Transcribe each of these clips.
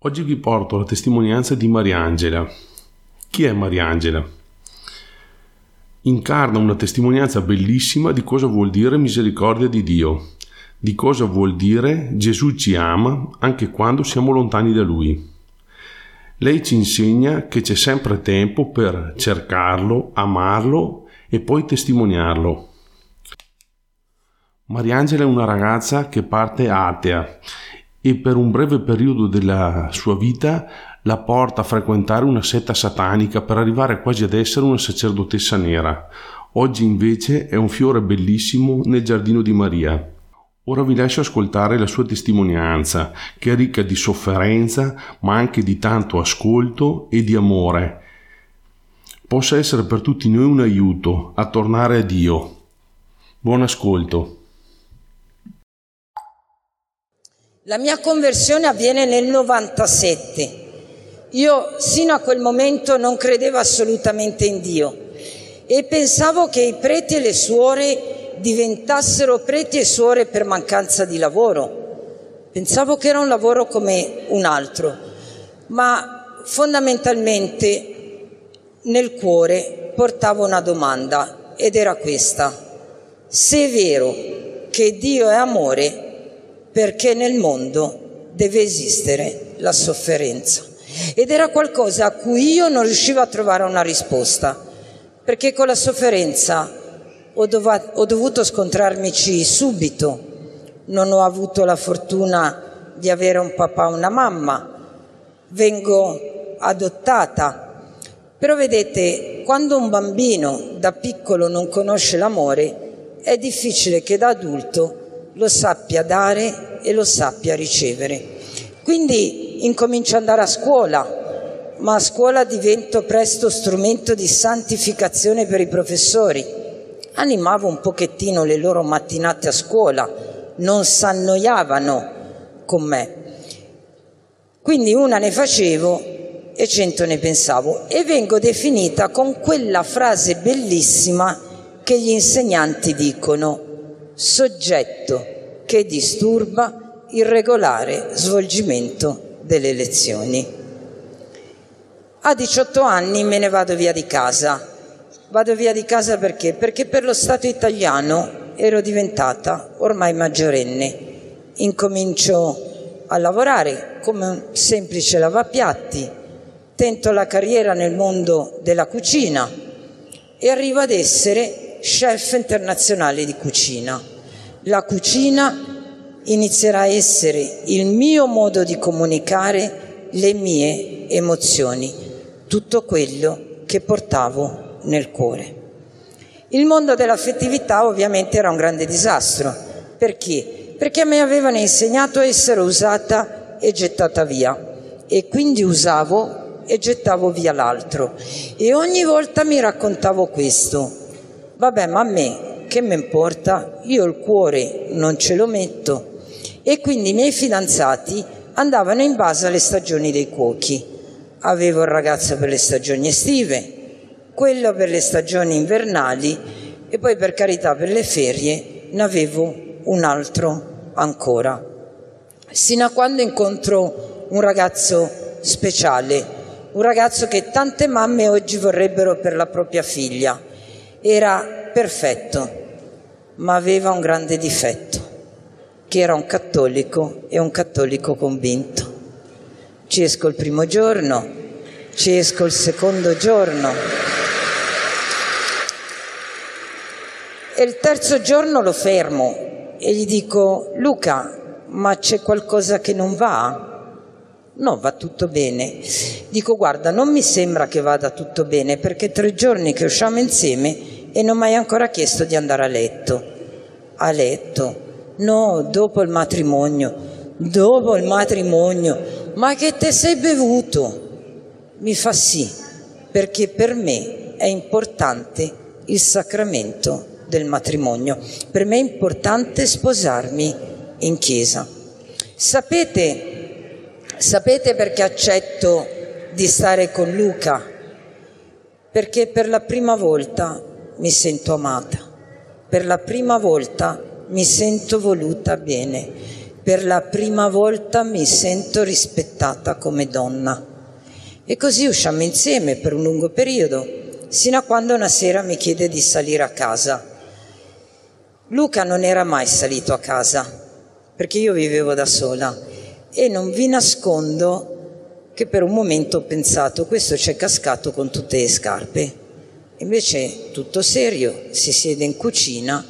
Oggi vi porto la testimonianza di Mariangela. Chi è Mariangela? Incarna una testimonianza bellissima di cosa vuol dire misericordia di Dio, di cosa vuol dire Gesù ci ama anche quando siamo lontani da Lui. Lei ci insegna che c'è sempre tempo per cercarlo, amarlo e poi testimoniarlo. Mariangela è una ragazza che parte atea e per un breve periodo della sua vita la porta a frequentare una setta satanica per arrivare quasi ad essere una sacerdotessa nera. Oggi invece è un fiore bellissimo nel giardino di Maria. Ora vi lascio ascoltare la sua testimonianza, che è ricca di sofferenza, ma anche di tanto ascolto e di amore. Possa essere per tutti noi un aiuto a tornare a Dio. Buon ascolto. La mia conversione avviene nel 97. Io sino a quel momento non credevo assolutamente in Dio e pensavo che i preti e le suore diventassero preti e suore per mancanza di lavoro. Pensavo che era un lavoro come un altro, ma fondamentalmente nel cuore portavo una domanda ed era questa. Se è vero che Dio è amore, perché nel mondo deve esistere la sofferenza. Ed era qualcosa a cui io non riuscivo a trovare una risposta, perché con la sofferenza ho, dov- ho dovuto scontrarmici subito. Non ho avuto la fortuna di avere un papà o una mamma, vengo adottata. Però vedete, quando un bambino da piccolo non conosce l'amore, è difficile che da adulto lo sappia dare e lo sappia ricevere. Quindi incomincio ad andare a scuola, ma a scuola divento presto strumento di santificazione per i professori. Animavo un pochettino le loro mattinate a scuola, non s'annoiavano con me. Quindi una ne facevo e cento ne pensavo e vengo definita con quella frase bellissima che gli insegnanti dicono soggetto che disturba il regolare svolgimento delle lezioni. A 18 anni me ne vado via di casa. Vado via di casa perché? Perché per lo Stato italiano ero diventata ormai maggiorenne. Incomincio a lavorare come un semplice lavapiatti, tento la carriera nel mondo della cucina e arrivo ad essere chef internazionale di cucina. La cucina inizierà a essere il mio modo di comunicare le mie emozioni, tutto quello che portavo nel cuore. Il mondo dell'affettività ovviamente era un grande disastro. Perché? Perché a me avevano insegnato a essere usata e gettata via e quindi usavo e gettavo via l'altro e ogni volta mi raccontavo questo vabbè ma a me che mi importa, io il cuore non ce lo metto e quindi i miei fidanzati andavano in base alle stagioni dei cuochi. Avevo il ragazzo per le stagioni estive, quello per le stagioni invernali e poi per carità per le ferie ne avevo un altro ancora. Sino a quando incontro un ragazzo speciale, un ragazzo che tante mamme oggi vorrebbero per la propria figlia era perfetto, ma aveva un grande difetto, che era un cattolico e un cattolico convinto. Ci esco il primo giorno, ci esco il secondo giorno e il terzo giorno lo fermo e gli dico Luca, ma c'è qualcosa che non va? No, va tutto bene. Dico guarda, non mi sembra che vada tutto bene perché tre giorni che usciamo insieme e non mi hai ancora chiesto di andare a letto. A letto? No, dopo il matrimonio. Dopo il matrimonio. Ma che te sei bevuto? Mi fa sì, perché per me è importante il sacramento del matrimonio. Per me è importante sposarmi in chiesa. Sapete, sapete perché accetto di stare con Luca? Perché per la prima volta mi sento amata. Per la prima volta mi sento voluta bene. per la prima volta mi sento rispettata come donna. E così usciamo insieme per un lungo periodo, sino a quando una sera mi chiede di salire a casa. Luca non era mai salito a casa, perché io vivevo da sola e non vi nascondo che per un momento ho pensato questo c'è cascato con tutte le scarpe. Invece tutto serio, si siede in cucina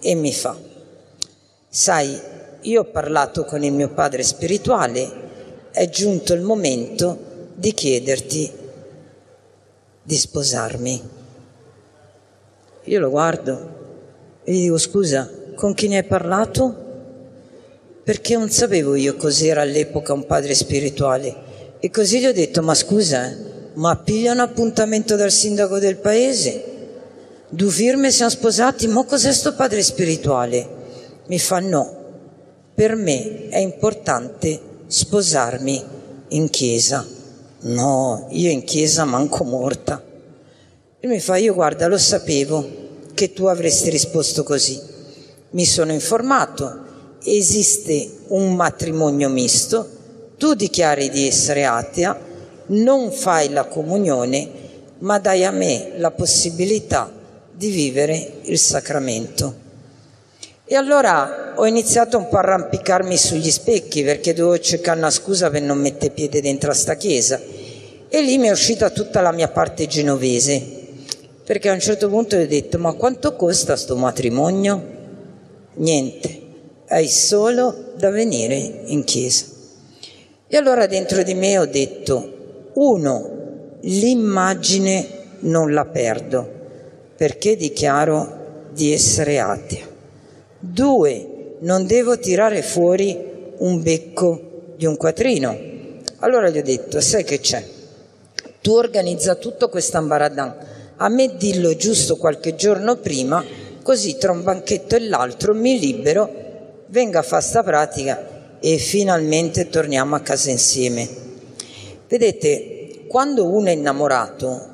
e mi fa, sai, io ho parlato con il mio padre spirituale, è giunto il momento di chiederti di sposarmi. Io lo guardo e gli dico scusa, con chi ne hai parlato? Perché non sapevo io cos'era all'epoca un padre spirituale. E così gli ho detto, ma scusa, eh, ma piglia un appuntamento dal sindaco del paese? Due firme siamo sposati, ma cos'è sto padre spirituale? Mi fa no, per me è importante sposarmi in chiesa. No, io in chiesa manco morta. E mi fa, io guarda, lo sapevo che tu avresti risposto così. Mi sono informato, esiste un matrimonio misto, tu dichiari di essere atea, non fai la comunione, ma dai a me la possibilità di vivere il sacramento. E allora ho iniziato un po' a arrampicarmi sugli specchi perché dovevo cercare una scusa per non mettere piede dentro a sta chiesa. E lì mi è uscita tutta la mia parte genovese, perché a un certo punto ho detto, ma quanto costa sto matrimonio? Niente, hai solo da venire in chiesa. E allora dentro di me ho detto, uno, l'immagine non la perdo, perché dichiaro di essere atea. Due, non devo tirare fuori un becco di un quattrino. Allora gli ho detto, sai che c'è? Tu organizza tutto questo ambaradan, a me dillo giusto qualche giorno prima, così tra un banchetto e l'altro mi libero, venga a fare sta pratica e finalmente torniamo a casa insieme. Vedete, quando uno è innamorato,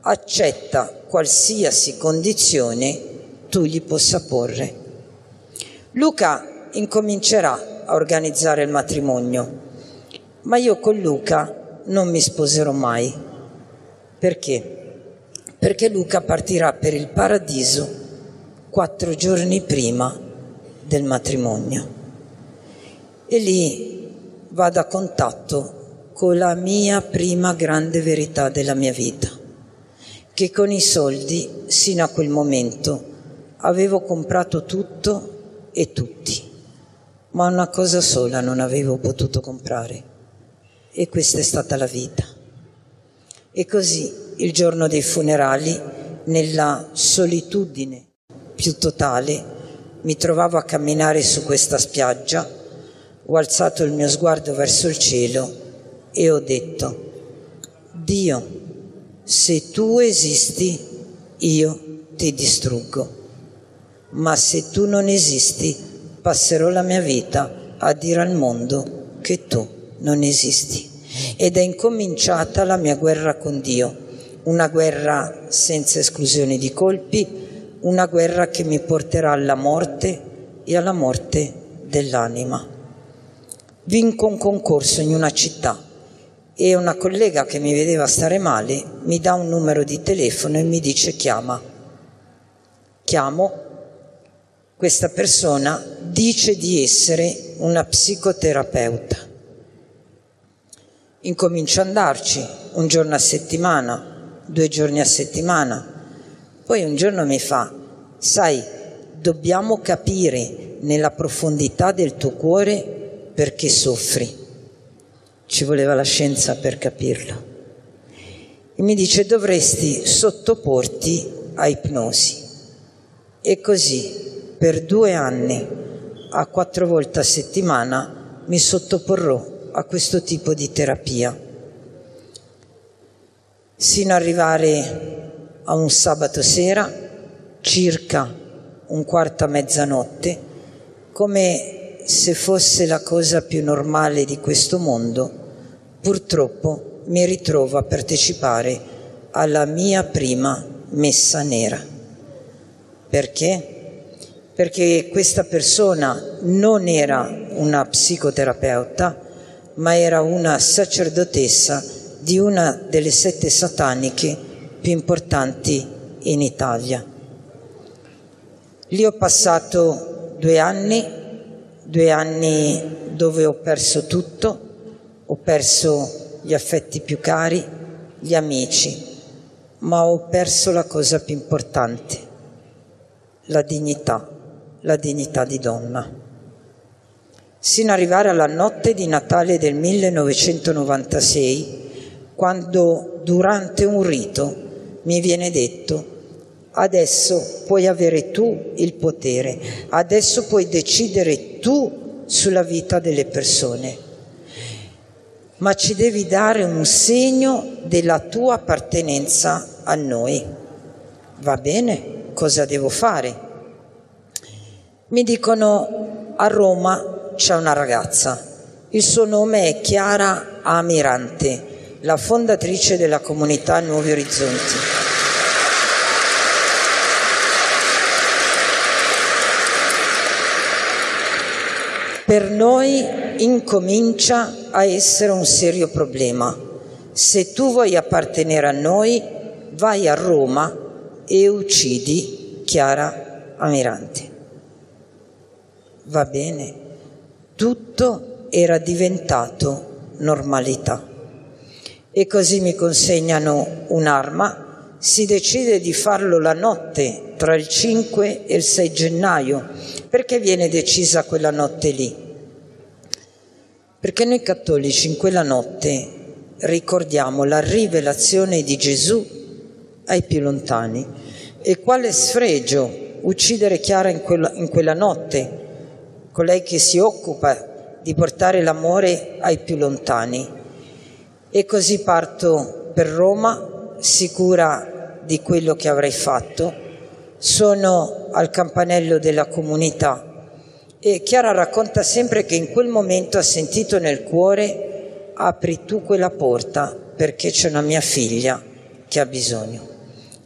accetta qualsiasi condizione tu gli possa porre. Luca incomincerà a organizzare il matrimonio, ma io con Luca non mi sposerò mai. Perché? Perché Luca partirà per il paradiso quattro giorni prima del matrimonio. E lì vado a contatto con la mia prima grande verità della mia vita, che con i soldi, sino a quel momento, avevo comprato tutto e tutti, ma una cosa sola non avevo potuto comprare e questa è stata la vita. E così il giorno dei funerali, nella solitudine più totale, mi trovavo a camminare su questa spiaggia, ho alzato il mio sguardo verso il cielo e ho detto, Dio, se tu esisti, io ti distruggo ma se tu non esisti, passerò la mia vita a dire al mondo che tu non esisti. Ed è incominciata la mia guerra con Dio, una guerra senza esclusione di colpi, una guerra che mi porterà alla morte e alla morte dell'anima. Vinco un concorso in una città e una collega che mi vedeva stare male mi dà un numero di telefono e mi dice chiama. Chiamo questa persona dice di essere una psicoterapeuta. Incomincio ad andarci un giorno a settimana, due giorni a settimana. Poi un giorno mi fa, sai, dobbiamo capire nella profondità del tuo cuore perché soffri. Ci voleva la scienza per capirlo. E mi dice dovresti sottoporti a ipnosi. E così per due anni, a quattro volte a settimana, mi sottoporrò a questo tipo di terapia, sino ad arrivare a un sabato sera, circa un quarto a mezzanotte, come se fosse la cosa più normale di questo mondo, purtroppo mi ritrovo a partecipare alla mia prima messa nera. Perché? perché questa persona non era una psicoterapeuta, ma era una sacerdotessa di una delle sette sataniche più importanti in Italia. Lì ho passato due anni, due anni dove ho perso tutto, ho perso gli affetti più cari, gli amici, ma ho perso la cosa più importante, la dignità, la dignità di donna. Sino ad arrivare alla notte di Natale del 1996, quando durante un rito mi viene detto adesso puoi avere tu il potere, adesso puoi decidere tu sulla vita delle persone ma ci devi dare un segno della tua appartenenza a noi. Va bene, cosa devo fare? Mi dicono a Roma c'è una ragazza, il suo nome è Chiara Amirante, la fondatrice della comunità Nuovi Orizzonti. Per noi incomincia a essere un serio problema. Se tu vuoi appartenere a noi, vai a Roma e uccidi Chiara Amirante. Va bene, tutto era diventato normalità. E così mi consegnano un'arma, si decide di farlo la notte tra il 5 e il 6 gennaio. Perché viene decisa quella notte lì? Perché noi cattolici in quella notte ricordiamo la rivelazione di Gesù ai più lontani. E quale sfregio uccidere Chiara in quella, in quella notte, colei che si occupa di portare l'amore ai più lontani. E così parto per Roma, sicura di quello che avrei fatto. Sono al campanello della comunità e Chiara racconta sempre che in quel momento ha sentito nel cuore apri tu quella porta perché c'è una mia figlia che ha bisogno.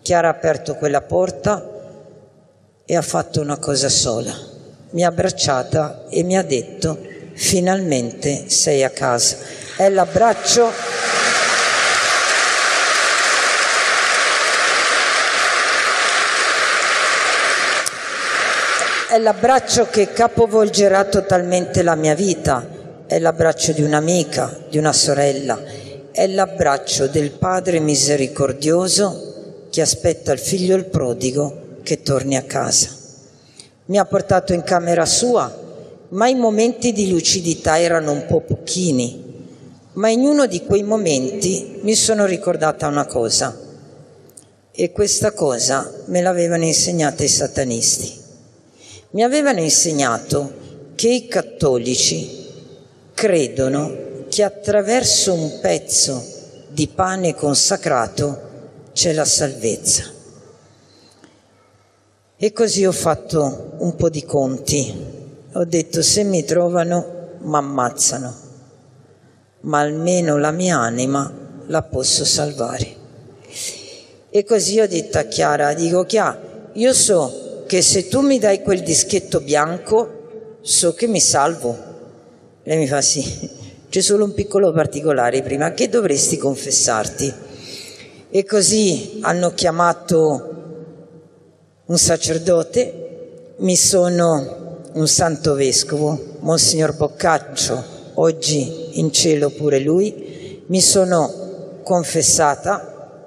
Chiara ha aperto quella porta e ha fatto una cosa sola. Mi ha abbracciata e mi ha detto finalmente sei a casa. È l'abbraccio È l'abbraccio che capovolgerà totalmente la mia vita, è l'abbraccio di un'amica, di una sorella, è l'abbraccio del Padre misericordioso che aspetta il figlio il prodigo che torni a casa. Mi ha portato in camera sua, ma i momenti di lucidità erano un po' pochini, ma in uno di quei momenti mi sono ricordata una cosa. E questa cosa me l'avevano insegnata i satanisti mi avevano insegnato che i cattolici credono che attraverso un pezzo di pane consacrato c'è la salvezza. E così ho fatto un po' di conti. Ho detto se mi trovano mi ammazzano, ma almeno la mia anima la posso salvare. E così ho detto a Chiara, dico Chiara, io so che se tu mi dai quel dischetto bianco so che mi salvo. Lei mi fa sì, c'è solo un piccolo particolare prima, che dovresti confessarti. E così hanno chiamato un sacerdote, mi sono un santo vescovo, Monsignor Boccaccio, oggi in cielo pure lui, mi sono confessata,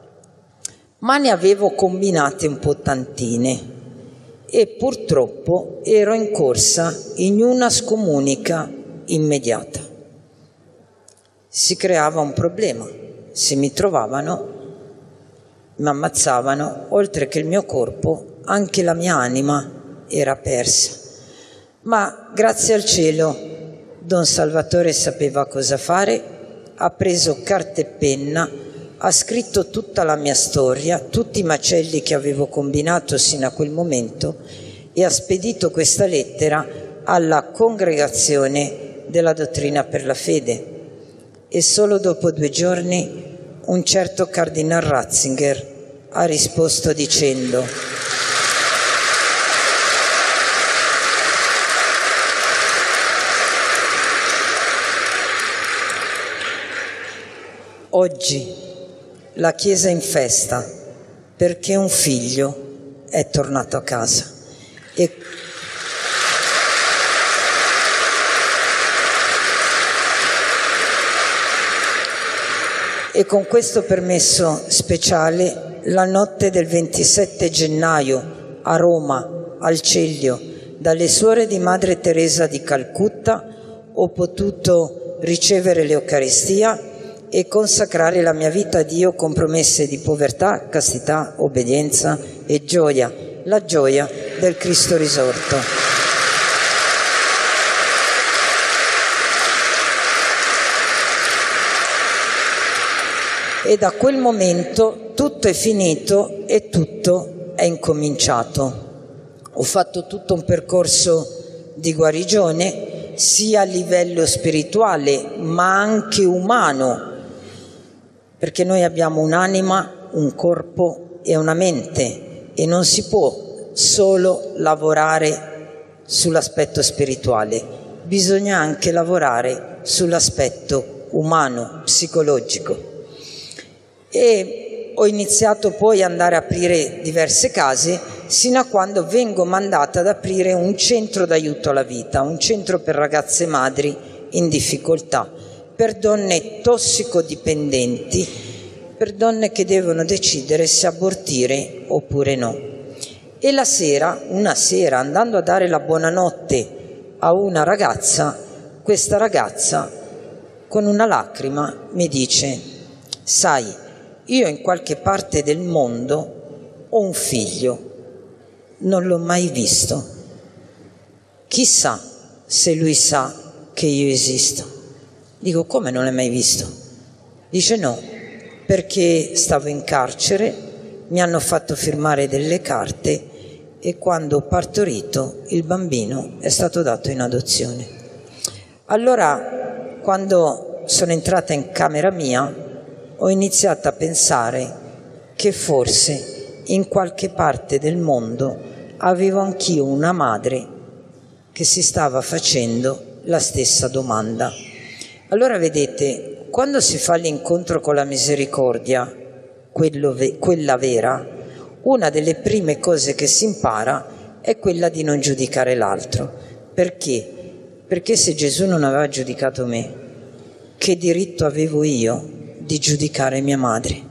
ma ne avevo combinate un po' tantine e purtroppo ero in corsa in una scomunica immediata. Si creava un problema, se mi trovavano mi ammazzavano, oltre che il mio corpo, anche la mia anima era persa. Ma grazie al cielo Don Salvatore sapeva cosa fare, ha preso carta e penna ha scritto tutta la mia storia, tutti i macelli che avevo combinato sino a quel momento e ha spedito questa lettera alla congregazione della dottrina per la fede. E solo dopo due giorni un certo Cardinal Ratzinger ha risposto dicendo Oggi la Chiesa in festa perché un figlio è tornato a casa. E e con questo permesso speciale la notte del 27 gennaio a Roma, al Ceglio, dalle suore di Madre Teresa di Calcutta ho potuto ricevere l'Eucaristia e consacrare la mia vita a Dio con promesse di povertà, castità, obbedienza e gioia, la gioia del Cristo risorto. e da quel momento tutto è finito e tutto è incominciato. Ho fatto tutto un percorso di guarigione sia a livello spirituale ma anche umano, perché noi abbiamo un'anima, un corpo e una mente e non si può solo lavorare sull'aspetto spirituale, bisogna anche lavorare sull'aspetto umano, psicologico. E ho iniziato poi ad andare a aprire diverse case sino a quando vengo mandata ad aprire un centro d'aiuto alla vita, un centro per ragazze madri in difficoltà, per donne tossicodipendenti, per donne che devono decidere se abortire oppure no. E la sera, una sera, andando a dare la buonanotte a una ragazza, questa ragazza con una lacrima mi dice, sai, io in qualche parte del mondo ho un figlio, non l'ho mai visto. Chissà se lui sa che io esisto. Dico, come non l'hai mai visto? Dice no, perché stavo in carcere, mi hanno fatto firmare delle carte e quando ho partorito il bambino è stato dato in adozione. Allora, quando sono entrata in camera mia, ho iniziato a pensare che forse in qualche parte del mondo avevo anch'io una madre che si stava facendo la stessa domanda. Allora vedete, quando si fa l'incontro con la misericordia, ve- quella vera, una delle prime cose che si impara è quella di non giudicare l'altro. Perché? Perché se Gesù non aveva giudicato me, che diritto avevo io di giudicare mia madre.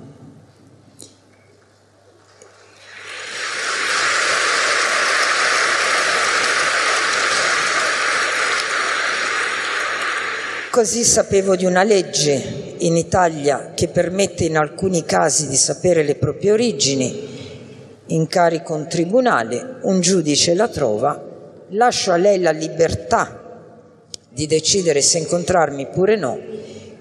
Così sapevo di una legge in Italia che permette in alcuni casi di sapere le proprie origini, incarico un tribunale, un giudice la trova, lascio a lei la libertà di decidere se incontrarmi pure no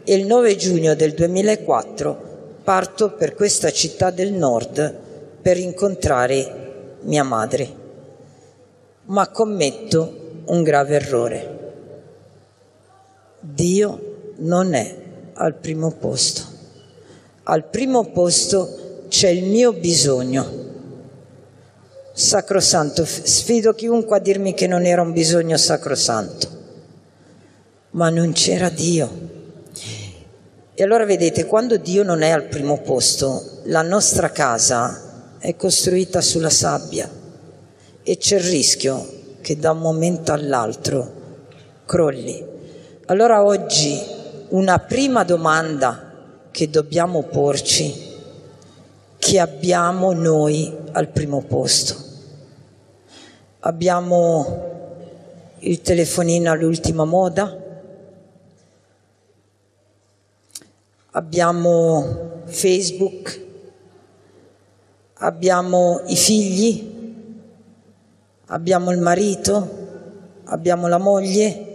e il 9 giugno del 2004 parto per questa città del nord per incontrare mia madre. Ma commetto un grave errore. Dio non è al primo posto. Al primo posto c'è il mio bisogno. Sacrosanto, sfido chiunque a dirmi che non era un bisogno sacrosanto, ma non c'era Dio. E allora vedete, quando Dio non è al primo posto, la nostra casa è costruita sulla sabbia e c'è il rischio che da un momento all'altro crolli. Allora oggi una prima domanda che dobbiamo porci, che abbiamo noi al primo posto? Abbiamo il telefonino all'ultima moda? abbiamo Facebook, abbiamo i figli, abbiamo il marito, abbiamo la moglie,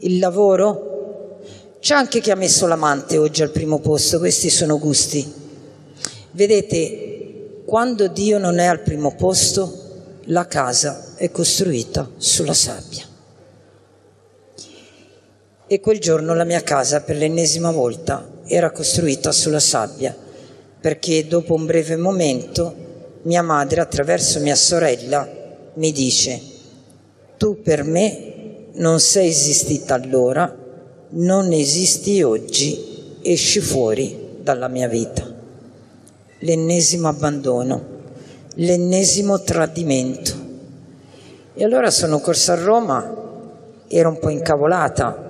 il lavoro. C'è anche chi ha messo l'amante oggi al primo posto, questi sono gusti. Vedete, quando Dio non è al primo posto, la casa è costruita sulla sabbia. E quel giorno la mia casa, per l'ennesima volta, era costruita sulla sabbia, perché dopo un breve momento mia madre, attraverso mia sorella, mi dice, tu per me non sei esistita allora, non esisti oggi, esci fuori dalla mia vita. L'ennesimo abbandono, l'ennesimo tradimento. E allora sono corsa a Roma, ero un po' incavolata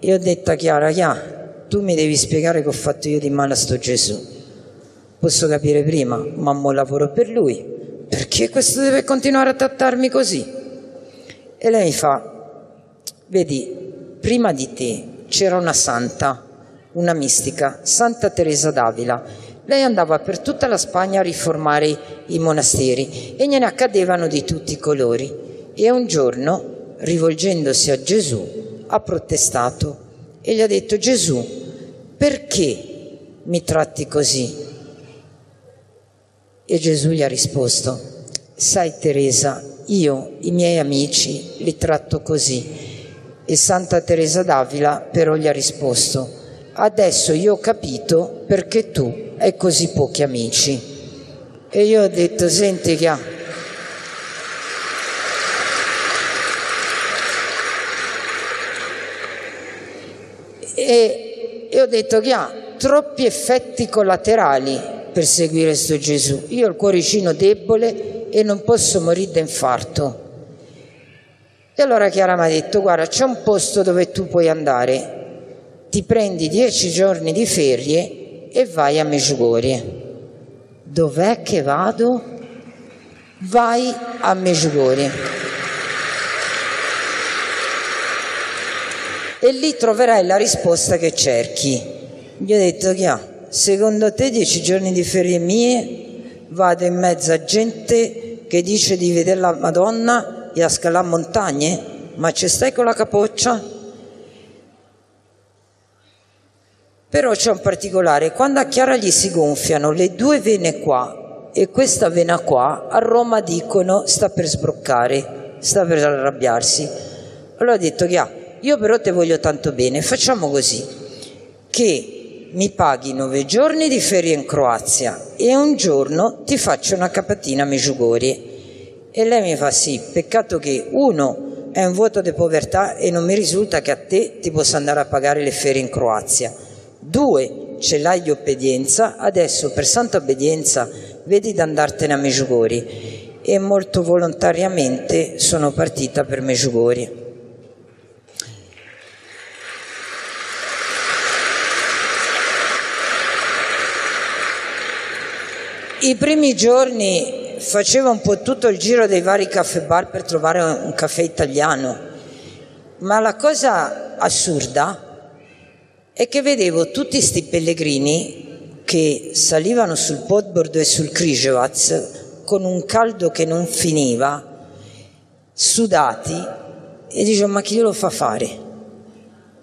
e ho detto a Chiara, Chiara, tu mi devi spiegare che ho fatto io di male a sto Gesù. Posso capire prima, ma mo lavoro per lui. Perché questo deve continuare a trattarmi così? E lei mi fa, vedi, prima di te c'era una santa, una mistica, Santa Teresa d'Avila. Lei andava per tutta la Spagna a riformare i monasteri e gliene accadevano di tutti i colori. E un giorno, rivolgendosi a Gesù, ha protestato e gli ha detto Gesù, perché mi tratti così? E Gesù gli ha risposto, sai Teresa, io i miei amici li tratto così. E Santa Teresa d'Avila però gli ha risposto, adesso io ho capito perché tu hai così pochi amici. E io ho detto, senti che ha... E e ho detto che ha troppi effetti collaterali per seguire questo Gesù. Io ho il cuoricino debole e non posso morire d'infarto. E allora Chiara mi ha detto, guarda, c'è un posto dove tu puoi andare, ti prendi dieci giorni di ferie e vai a Meggiugorie. Dov'è che vado? Vai a Meggiugorie. e lì troverai la risposta che cerchi. Gli ho detto che ah, secondo te dieci giorni di ferie mie vado in mezzo a gente che dice di vedere la Madonna e a scalare montagne? Ma ci stai con la capoccia? Però c'è un particolare, quando a Chiara gli si gonfiano le due vene qua e questa vena qua, a Roma dicono sta per sbroccare, sta per arrabbiarsi. Allora ho detto che ah, io però te voglio tanto bene, facciamo così, che mi paghi nove giorni di ferie in Croazia e un giorno ti faccio una capatina a Meggiugorie. E lei mi fa sì, peccato che uno è un voto di povertà e non mi risulta che a te ti possa andare a pagare le ferie in Croazia. Due, ce l'hai di obbedienza, adesso per santa obbedienza vedi di andartene a Meggiugorie. E molto volontariamente sono partita per Meggiugorie. I primi giorni facevo un po' tutto il giro dei vari caffè bar per trovare un caffè italiano, ma la cosa assurda è che vedevo tutti questi pellegrini che salivano sul Podbordo e sul Križevac con un caldo che non finiva, sudati, e dicevo ma chi glielo fa fare?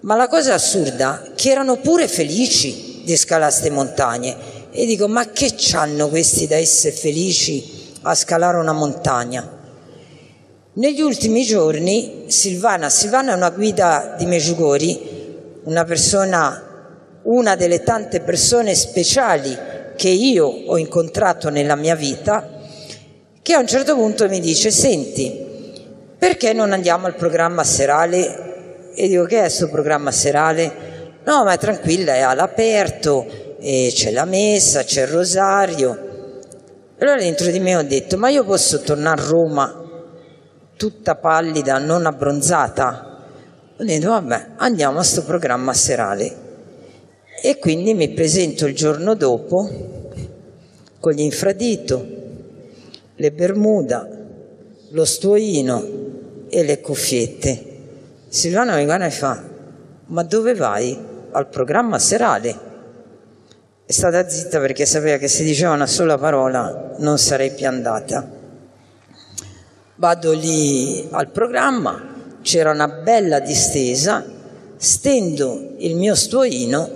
Ma la cosa assurda è che erano pure felici di scalare queste montagne e dico ma che c'hanno questi da essere felici a scalare una montagna? Negli ultimi giorni Silvana, Silvana è una guida di Meggiugori, una persona, una delle tante persone speciali che io ho incontrato nella mia vita, che a un certo punto mi dice senti, perché non andiamo al programma serale? E dico che è questo programma serale? No, ma tranquilla, è all'aperto, e c'è la messa, c'è il rosario. Allora dentro di me ho detto, ma io posso tornare a Roma tutta pallida, non abbronzata? Ho detto, vabbè, andiamo a questo programma serale. E quindi mi presento il giorno dopo con gli infradito, le bermuda, lo stuoino e le cuffiette. Silvana mi guarda e fa, ma dove vai? Al programma serale. È stata zitta perché sapeva che se diceva una sola parola non sarei più andata. Vado lì al programma, c'era una bella distesa, stendo il mio stuoino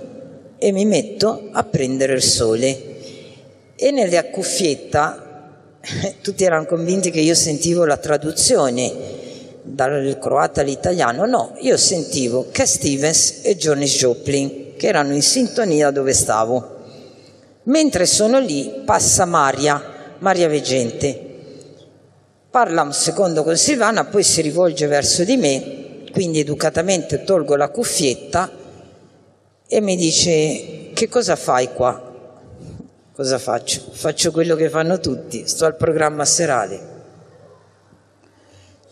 e mi metto a prendere il sole. E nelle cuffietta tutti erano convinti che io sentivo la traduzione dal croata all'italiano, no, io sentivo Cat Stevens e Johnny Joplin che erano in sintonia dove stavo. Mentre sono lì passa Maria, Maria Veggente. Parla un secondo con Silvana, poi si rivolge verso di me, quindi educatamente tolgo la cuffietta e mi dice che cosa fai qua? Cosa faccio? Faccio quello che fanno tutti, sto al programma serale.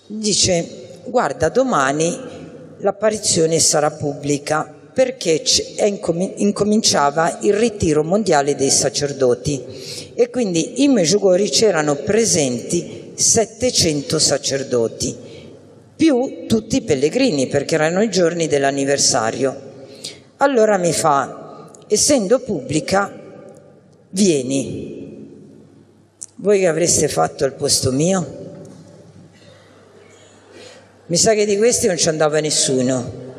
Dice, guarda, domani l'apparizione sarà pubblica perché incominciava il ritiro mondiale dei sacerdoti e quindi in Meggiugori c'erano presenti 700 sacerdoti, più tutti i pellegrini perché erano i giorni dell'anniversario. Allora mi fa, essendo pubblica, vieni. Voi che avreste fatto al posto mio? Mi sa che di questi non ci andava nessuno.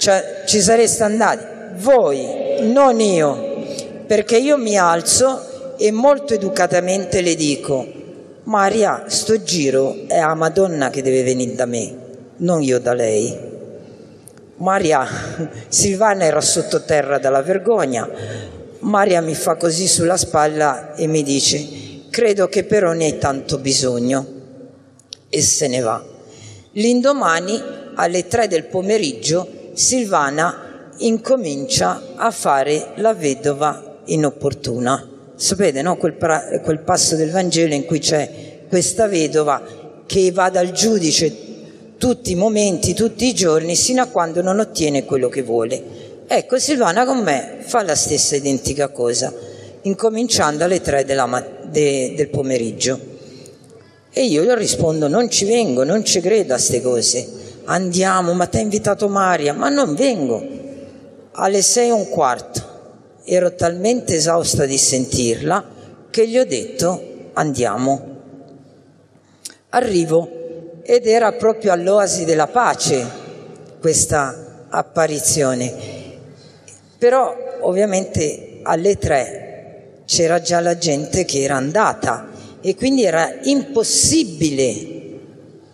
Cioè, ci sareste andati voi, non io, perché io mi alzo e molto educatamente le dico, Maria, sto giro è la Madonna che deve venire da me, non io da lei. Maria, Silvana era sottoterra dalla vergogna, Maria mi fa così sulla spalla e mi dice, credo che però ne hai tanto bisogno e se ne va. L'indomani alle tre del pomeriggio Silvana incomincia a fare la vedova inopportuna. Sapete, no? quel, pra- quel passo del Vangelo in cui c'è questa vedova che va dal giudice tutti i momenti, tutti i giorni, sino a quando non ottiene quello che vuole. Ecco, Silvana con me fa la stessa identica cosa, incominciando alle tre ma- de- del pomeriggio. E io gli rispondo, non ci vengo, non ci credo a queste cose andiamo, ma ti ha invitato Maria, ma non vengo. Alle sei e un quarto ero talmente esausta di sentirla che gli ho detto andiamo. Arrivo ed era proprio all'oasi della pace questa apparizione. Però ovviamente alle tre c'era già la gente che era andata e quindi era impossibile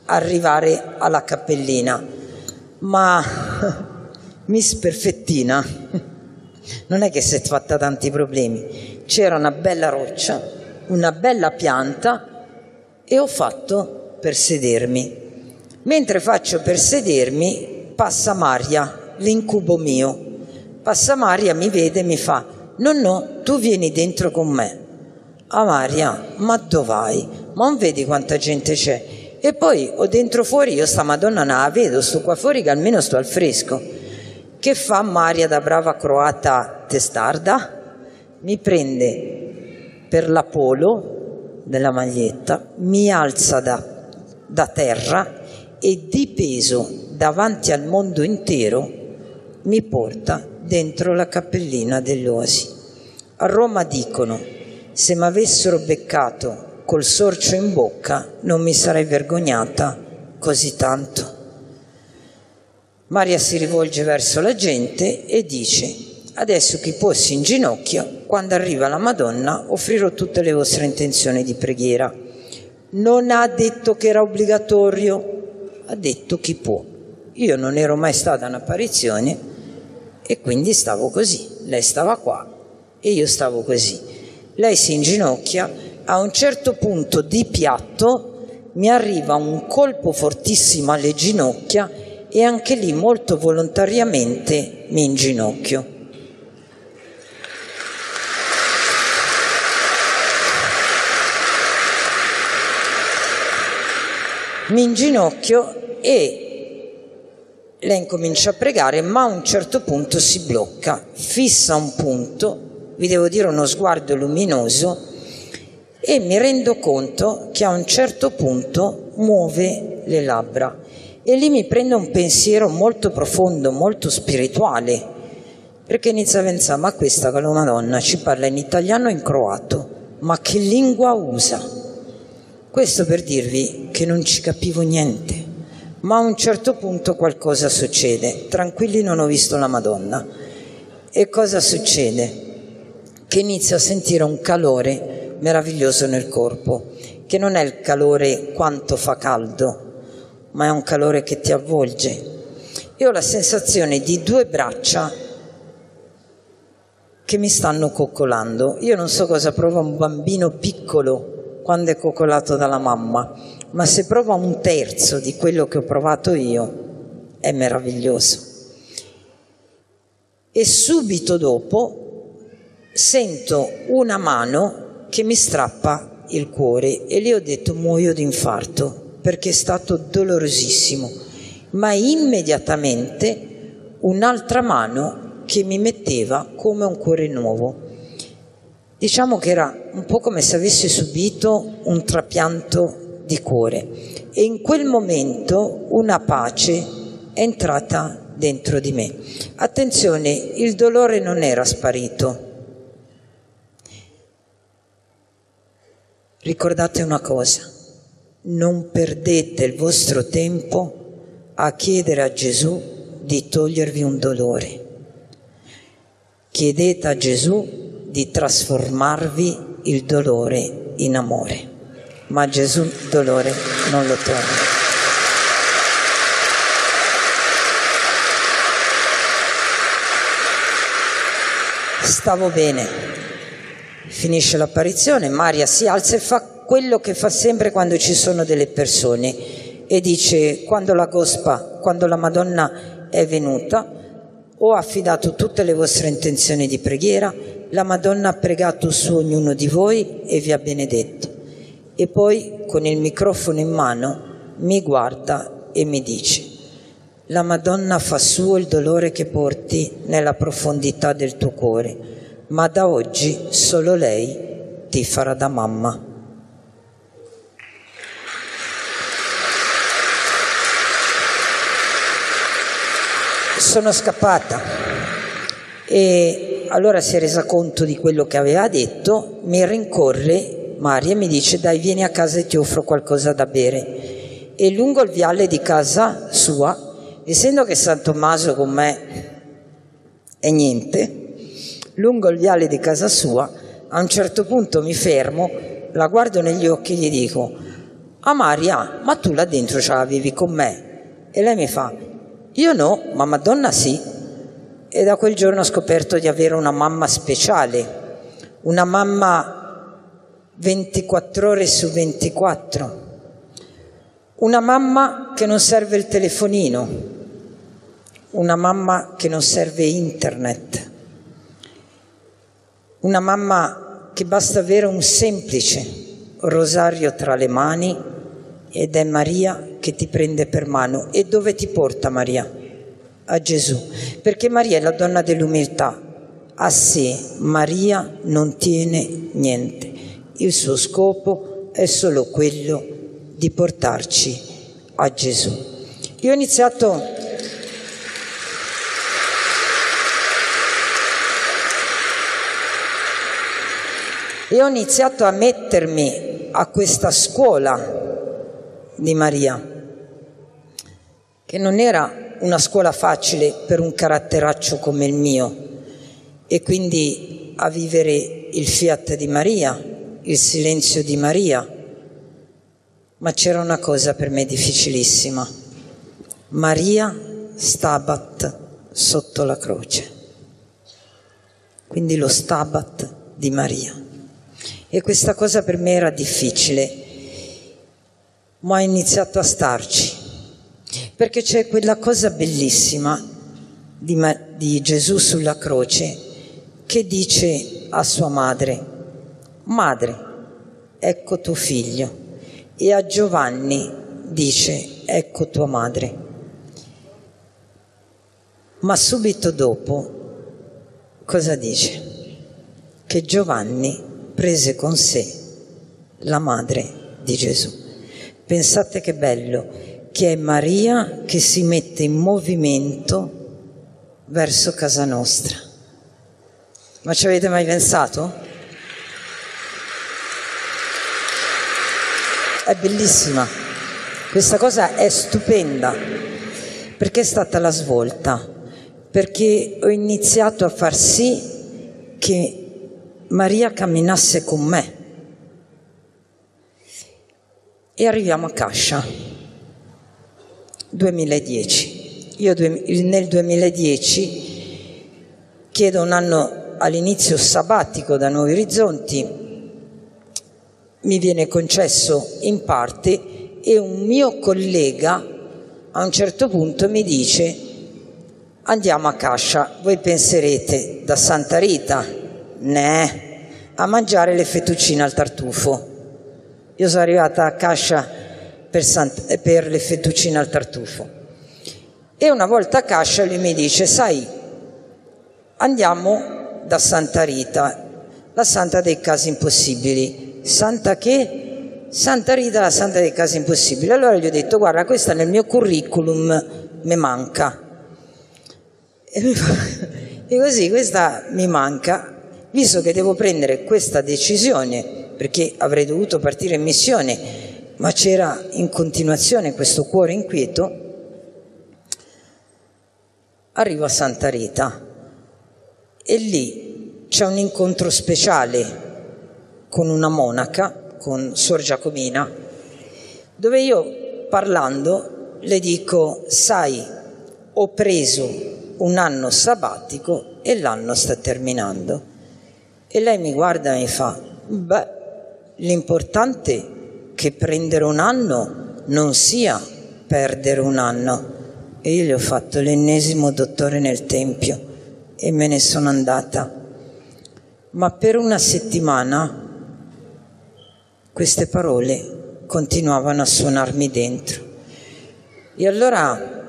arrivare alla cappellina, ma Miss Perfettina non è che si è fatta tanti problemi, c'era una bella roccia, una bella pianta e ho fatto per sedermi. Mentre faccio per sedermi passa Maria, l'incubo mio. Passa Maria, mi vede e mi fa, no no, tu vieni dentro con me. Ah Maria, ma dov'hai? Ma non vedi quanta gente c'è? E poi ho dentro fuori, io sta Madonna non la vedo, sto qua fuori che almeno sto al fresco. Che fa Maria da brava croata testarda? Mi prende per la polo della maglietta, mi alza da, da terra e di peso davanti al mondo intero mi porta dentro la cappellina dell'Oasi. A Roma dicono, se mi avessero beccato col sorcio in bocca non mi sarei vergognata così tanto. Maria si rivolge verso la gente e dice, adesso chi può si inginocchia, quando arriva la Madonna offrirò tutte le vostre intenzioni di preghiera. Non ha detto che era obbligatorio, ha detto chi può. Io non ero mai stata un'apparizione e quindi stavo così. Lei stava qua e io stavo così. Lei si inginocchia a un certo punto di piatto mi arriva un colpo fortissimo alle ginocchia e anche lì molto volontariamente mi inginocchio. Mi inginocchio e lei incomincia a pregare, ma a un certo punto si blocca, fissa un punto, vi devo dire uno sguardo luminoso e mi rendo conto che a un certo punto muove le labbra e lì mi prende un pensiero molto profondo, molto spirituale, perché inizia a pensare, ma questa con la Madonna ci parla in italiano e in croato, ma che lingua usa? Questo per dirvi che non ci capivo niente, ma a un certo punto qualcosa succede, tranquilli non ho visto la Madonna. E cosa succede? Che inizio a sentire un calore meraviglioso nel corpo, che non è il calore quanto fa caldo, ma è un calore che ti avvolge. Io ho la sensazione di due braccia che mi stanno coccolando. Io non so cosa prova un bambino piccolo quando è coccolato dalla mamma, ma se prova un terzo di quello che ho provato io, è meraviglioso. e subito dopo sento una mano che mi strappa il cuore e lì ho detto muoio di infarto perché è stato dolorosissimo, ma immediatamente un'altra mano che mi metteva come un cuore nuovo. Diciamo che era un po' come se avessi subito un trapianto di cuore e in quel momento una pace è entrata dentro di me. Attenzione, il dolore non era sparito. Ricordate una cosa, non perdete il vostro tempo a chiedere a Gesù di togliervi un dolore. Chiedete a Gesù di trasformarvi il dolore in amore, ma Gesù il dolore non lo toglie. Stavo bene. Finisce l'apparizione, Maria si alza e fa quello che fa sempre quando ci sono delle persone e dice quando la Gospa, quando la Madonna è venuta, ho affidato tutte le vostre intenzioni di preghiera, la Madonna ha pregato su ognuno di voi e vi ha benedetto. E poi con il microfono in mano mi guarda e mi dice la Madonna fa suo il dolore che porti nella profondità del tuo cuore, ma da oggi solo lei ti farà da mamma. Sono scappata e allora si è resa conto di quello che aveva detto, mi rincorre Maria e mi dice dai vieni a casa e ti offro qualcosa da bere. E lungo il viale di casa sua essendo che San Tommaso con me è niente, lungo il viale di casa sua, a un certo punto mi fermo, la guardo negli occhi e gli dico, ah Maria, ma tu là dentro ce l'avevi con me? E lei mi fa, io no, ma Madonna sì. E da quel giorno ho scoperto di avere una mamma speciale, una mamma 24 ore su 24, una mamma che non serve il telefonino, una mamma che non serve internet, una mamma che basta avere un semplice rosario tra le mani ed è Maria che ti prende per mano. E dove ti porta Maria? A Gesù. Perché Maria è la donna dell'umiltà. A sé Maria non tiene niente. Il suo scopo è solo quello di portarci a Gesù. Io ho iniziato e ho iniziato a mettermi a questa scuola di Maria, che non era una scuola facile per un caratteraccio come il mio, e quindi a vivere il fiat di Maria, il silenzio di Maria. Ma c'era una cosa per me difficilissima. Maria stabat sotto la croce. Quindi lo stabat di Maria e questa cosa per me era difficile, ma ho iniziato a starci, perché c'è quella cosa bellissima di, di Gesù sulla croce che dice a sua madre, madre, ecco tuo figlio, e a Giovanni dice, ecco tua madre. Ma subito dopo cosa dice? Che Giovanni prese con sé la madre di Gesù. Pensate che bello, che è Maria che si mette in movimento verso casa nostra. Ma ci avete mai pensato? È bellissima, questa cosa è stupenda, perché è stata la svolta, perché ho iniziato a far sì che Maria camminasse con me. E arriviamo a Cascia, 2010. Io nel 2010 chiedo un anno all'inizio sabbatico da Nuovi Orizzonti, mi viene concesso in parte e un mio collega a un certo punto mi dice andiamo a Cascia. Voi penserete, da Santa Rita? Ne, a mangiare le fettuccine al tartufo. Io sono arrivata a Cascia per, Sant- per le fettuccine al tartufo. E una volta a Cascia lui mi dice, sai, andiamo da Santa Rita, la santa dei casi impossibili. Santa che? Santa Rita, la santa dei casi impossibili. Allora gli ho detto, guarda, questa nel mio curriculum mi manca. E, mi fa, e così questa mi manca, visto che devo prendere questa decisione, perché avrei dovuto partire in missione, ma c'era in continuazione questo cuore inquieto, arrivo a Santa Rita e lì c'è un incontro speciale con una monaca, con Sor Giacomina, dove io parlando le dico, sai, ho preso un anno sabbatico e l'anno sta terminando. E lei mi guarda e mi fa, beh, l'importante è che prendere un anno non sia perdere un anno. E io gli ho fatto l'ennesimo dottore nel tempio e me ne sono andata. Ma per una settimana queste parole continuavano a suonarmi dentro. E allora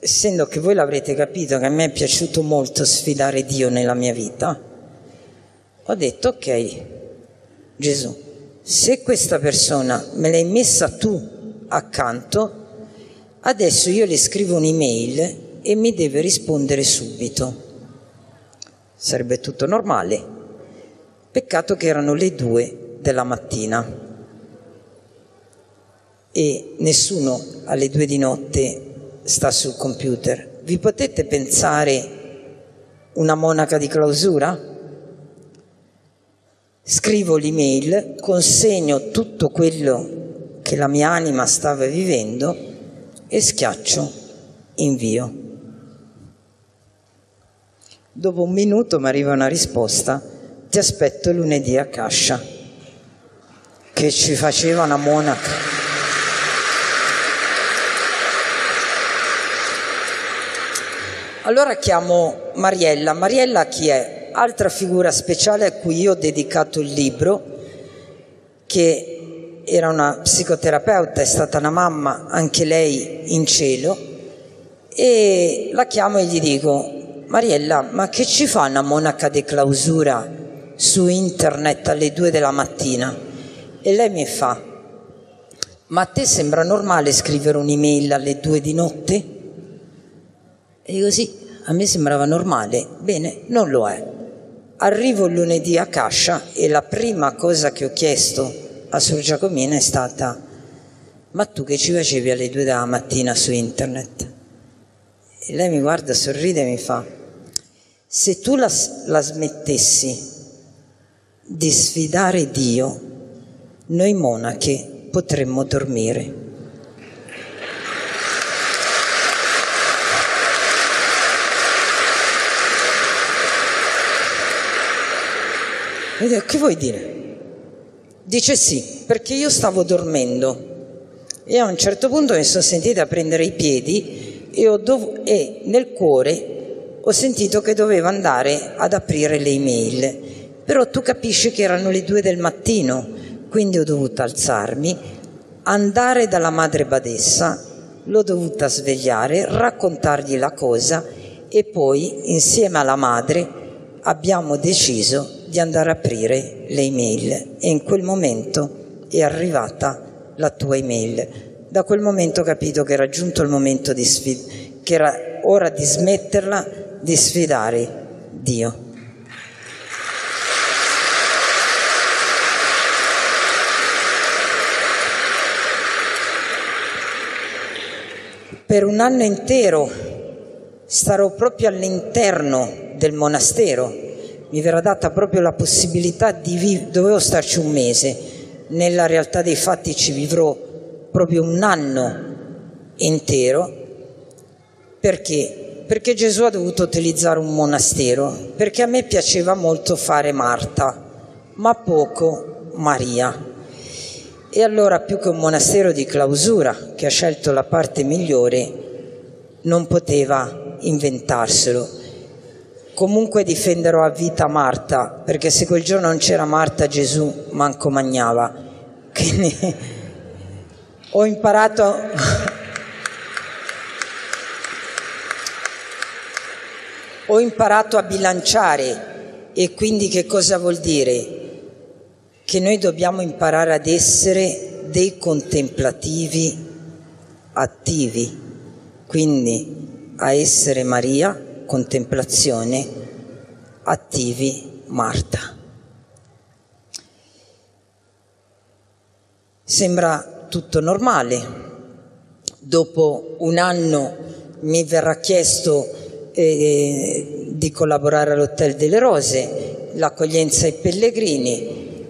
essendo che voi l'avrete capito che a me è piaciuto molto sfidare Dio nella mia vita, ho detto ok, Gesù, se questa persona me l'hai messa tu accanto, adesso io le scrivo un'email e mi deve rispondere subito. Sarebbe tutto normale. Peccato che erano le due della mattina e nessuno alle due di notte sta sul computer. Vi potete pensare una monaca di clausura? Scrivo l'email, consegno tutto quello che la mia anima stava vivendo e schiaccio invio. Dopo un minuto mi arriva una risposta, ti aspetto lunedì a Cascia, che ci faceva una monaca. Allora chiamo Mariella. Mariella chi è? Altra figura speciale a cui io ho dedicato il libro, che era una psicoterapeuta, è stata una mamma, anche lei in cielo, e la chiamo e gli dico, Mariella, ma che ci fa una monaca di clausura su internet alle due della mattina? E lei mi fa, ma a te sembra normale scrivere un'email alle due di notte? E così a me sembrava normale, bene, non lo è. Arrivo lunedì a Cascia e la prima cosa che ho chiesto a Sor Giacomina è stata ma tu che ci facevi alle due della mattina su internet? E lei mi guarda, sorride e mi fa se tu la, la smettessi di sfidare Dio, noi monache potremmo dormire. Che vuoi dire? Dice sì, perché io stavo dormendo e a un certo punto mi sono sentita prendere i piedi e, dov- e nel cuore ho sentito che dovevo andare ad aprire le email. Però tu capisci che erano le due del mattino, quindi ho dovuto alzarmi, andare dalla madre badessa, l'ho dovuta svegliare, raccontargli la cosa e poi insieme alla madre abbiamo deciso di andare a aprire le email e in quel momento è arrivata la tua email. Da quel momento ho capito che era giunto il momento di sfid- che era ora di smetterla di sfidare Dio. Per un anno intero starò proprio all'interno del monastero mi verrà data proprio la possibilità di vivere, dovevo starci un mese, nella realtà dei fatti ci vivrò proprio un anno intero, perché? Perché Gesù ha dovuto utilizzare un monastero, perché a me piaceva molto fare Marta, ma poco Maria. E allora più che un monastero di clausura, che ha scelto la parte migliore, non poteva inventarselo. Comunque difenderò a vita Marta, perché se quel giorno non c'era Marta Gesù manco magnava. Quindi ho imparato... ho imparato a bilanciare e quindi che cosa vuol dire? Che noi dobbiamo imparare ad essere dei contemplativi attivi, quindi a essere Maria contemplazione, attivi Marta. Sembra tutto normale. Dopo un anno mi verrà chiesto eh, di collaborare all'Hotel delle Rose, l'accoglienza ai pellegrini,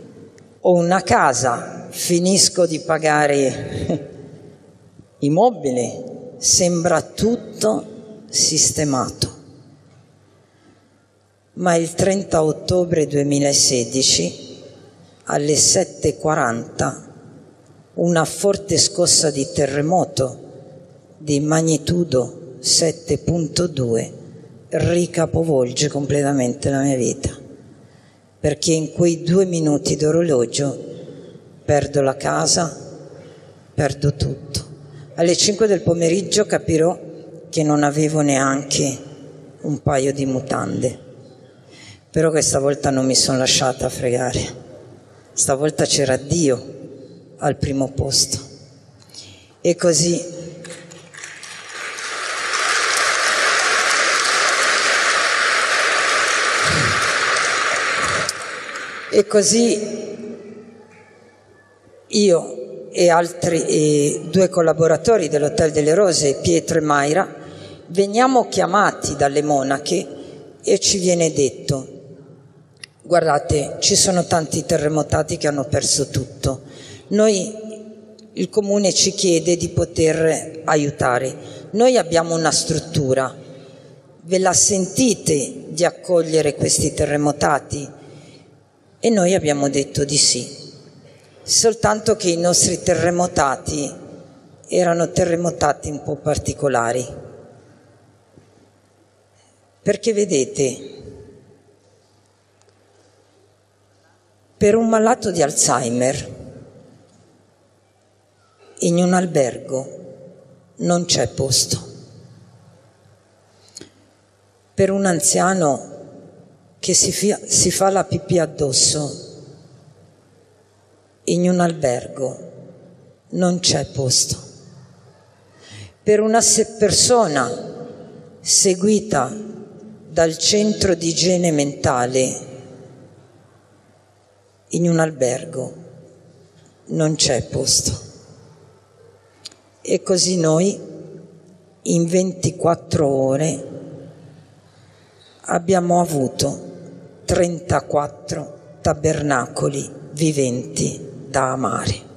ho una casa, finisco di pagare i mobili, sembra tutto sistemato ma il 30 ottobre 2016 alle 7.40 una forte scossa di terremoto di magnitudo 7.2 ricapovolge completamente la mia vita, perché in quei due minuti d'orologio perdo la casa, perdo tutto. Alle 5 del pomeriggio capirò che non avevo neanche un paio di mutande. Però questa volta non mi sono lasciata fregare. Stavolta c'era Dio al primo posto. E così E così io e altri e due collaboratori dell'Hotel delle Rose, Pietro e Mayra, veniamo chiamati dalle monache e ci viene detto Guardate, ci sono tanti terremotati che hanno perso tutto. Noi, il comune ci chiede di poter aiutare. Noi abbiamo una struttura. Ve la sentite di accogliere questi terremotati? E noi abbiamo detto di sì. Soltanto che i nostri terremotati erano terremotati un po' particolari. Perché vedete, Per un malato di Alzheimer in un albergo non c'è posto. Per un anziano che si, fia, si fa la pipì addosso in un albergo non c'è posto. Per una persona seguita dal centro di igiene mentale in un albergo non c'è posto. E così noi in 24 ore abbiamo avuto 34 tabernacoli viventi da amare.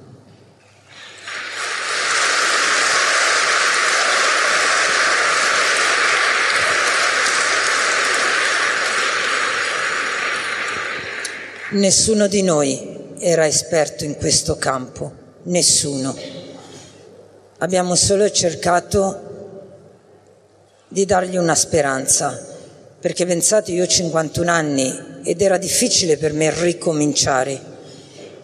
Nessuno di noi era esperto in questo campo, nessuno. Abbiamo solo cercato di dargli una speranza, perché pensate io ho 51 anni ed era difficile per me ricominciare.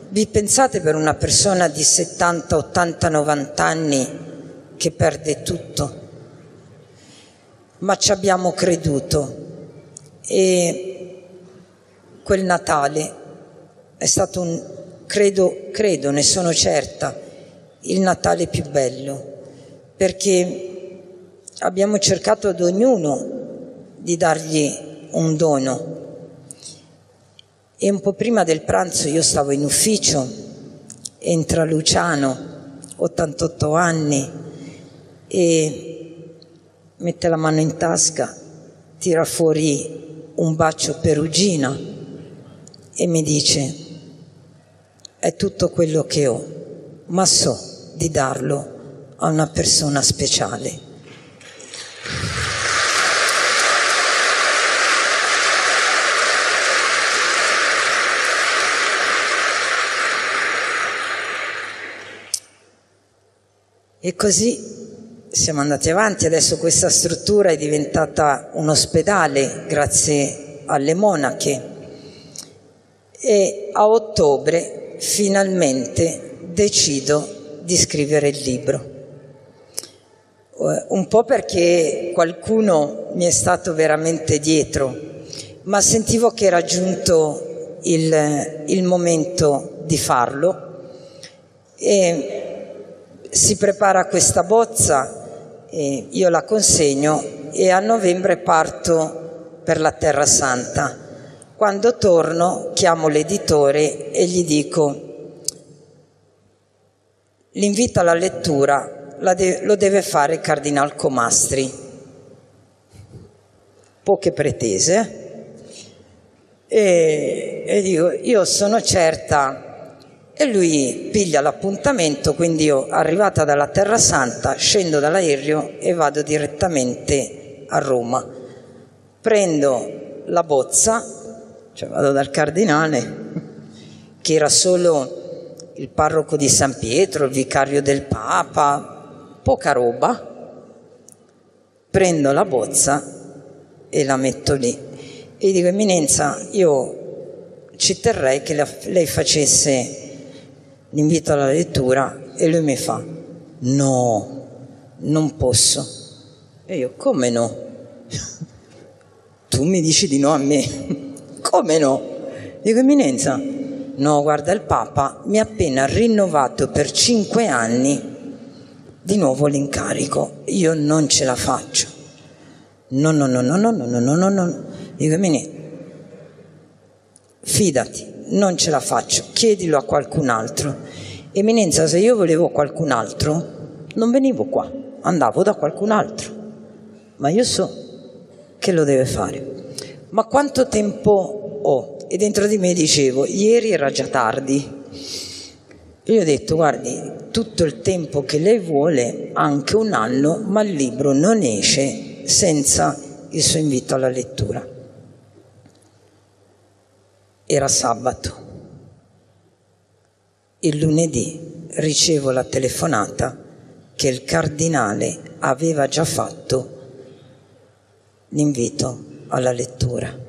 Vi pensate per una persona di 70, 80, 90 anni che perde tutto? Ma ci abbiamo creduto e quel Natale è stato un, credo, credo, ne sono certa, il Natale più bello, perché abbiamo cercato ad ognuno di dargli un dono. E un po' prima del pranzo io stavo in ufficio, entra Luciano, 88 anni, e mette la mano in tasca, tira fuori un bacio perugina e mi dice, è tutto quello che ho, ma so di darlo a una persona speciale. E così siamo andati avanti, adesso questa struttura è diventata un ospedale grazie alle monache e a ottobre finalmente decido di scrivere il libro. Eh, un po' perché qualcuno mi è stato veramente dietro, ma sentivo che era giunto il, il momento di farlo e si prepara questa bozza, io la consegno e a novembre parto per la Terra Santa. Quando torno chiamo l'editore e gli dico l'invito alla lettura lo deve fare il Cardinal Comastri. Poche pretese. E, e dico, io sono certa e lui piglia l'appuntamento, quindi io arrivata dalla Terra Santa scendo dall'aereo e vado direttamente a Roma. Prendo la bozza, cioè vado dal cardinale, che era solo il parroco di San Pietro, il vicario del Papa, poca roba, prendo la bozza e la metto lì e dico Eminenza, io ci terrei che lei facesse l'invito alla lettura e lui mi fa, no, non posso. E io, come no? tu mi dici di no a me? Come no? Dico, eminenza, no, guarda, il Papa mi ha appena rinnovato per cinque anni di nuovo l'incarico, io non ce la faccio. No, no, no, no, no, no, no, no, no. Dico, eminenza, fidati, non ce la faccio, chiedilo a qualcun altro. Eminenza, se io volevo qualcun altro, non venivo qua, andavo da qualcun altro. Ma io so che lo deve fare. Ma quanto tempo ho? E dentro di me dicevo, ieri era già tardi. Io ho detto, guardi, tutto il tempo che lei vuole, anche un anno, ma il libro non esce senza il suo invito alla lettura. Era sabato. Il lunedì ricevo la telefonata che il cardinale aveva già fatto l'invito alla lettura.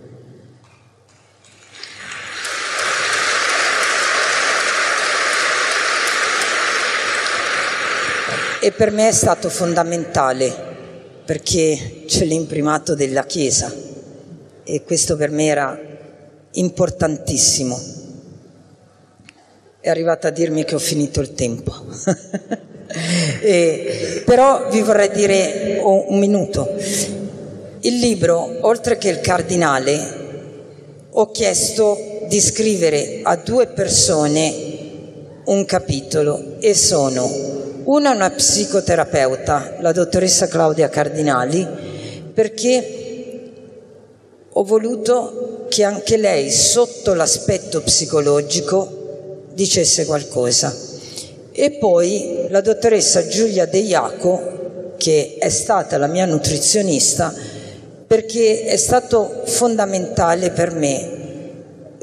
E per me è stato fondamentale perché c'è l'imprimato della Chiesa e questo per me era importantissimo. È arrivata a dirmi che ho finito il tempo. e, però vi vorrei dire oh, un minuto. Il libro, oltre che il cardinale, ho chiesto di scrivere a due persone un capitolo e sono una una psicoterapeuta, la dottoressa Claudia Cardinali, perché ho voluto che anche lei, sotto l'aspetto psicologico, dicesse qualcosa. E poi la dottoressa Giulia De Iaco, che è stata la mia nutrizionista, perché è stato fondamentale per me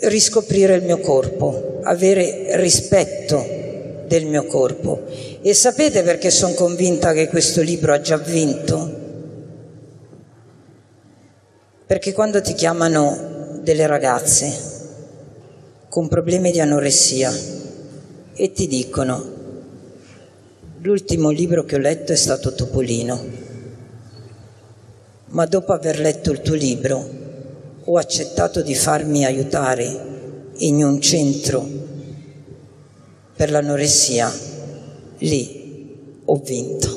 riscoprire il mio corpo, avere rispetto del mio corpo. E sapete perché sono convinta che questo libro ha già vinto? Perché quando ti chiamano delle ragazze con problemi di anoressia e ti dicono l'ultimo libro che ho letto è stato Topolino, ma dopo aver letto il tuo libro ho accettato di farmi aiutare in un centro per l'anoressia, lì ho vinto.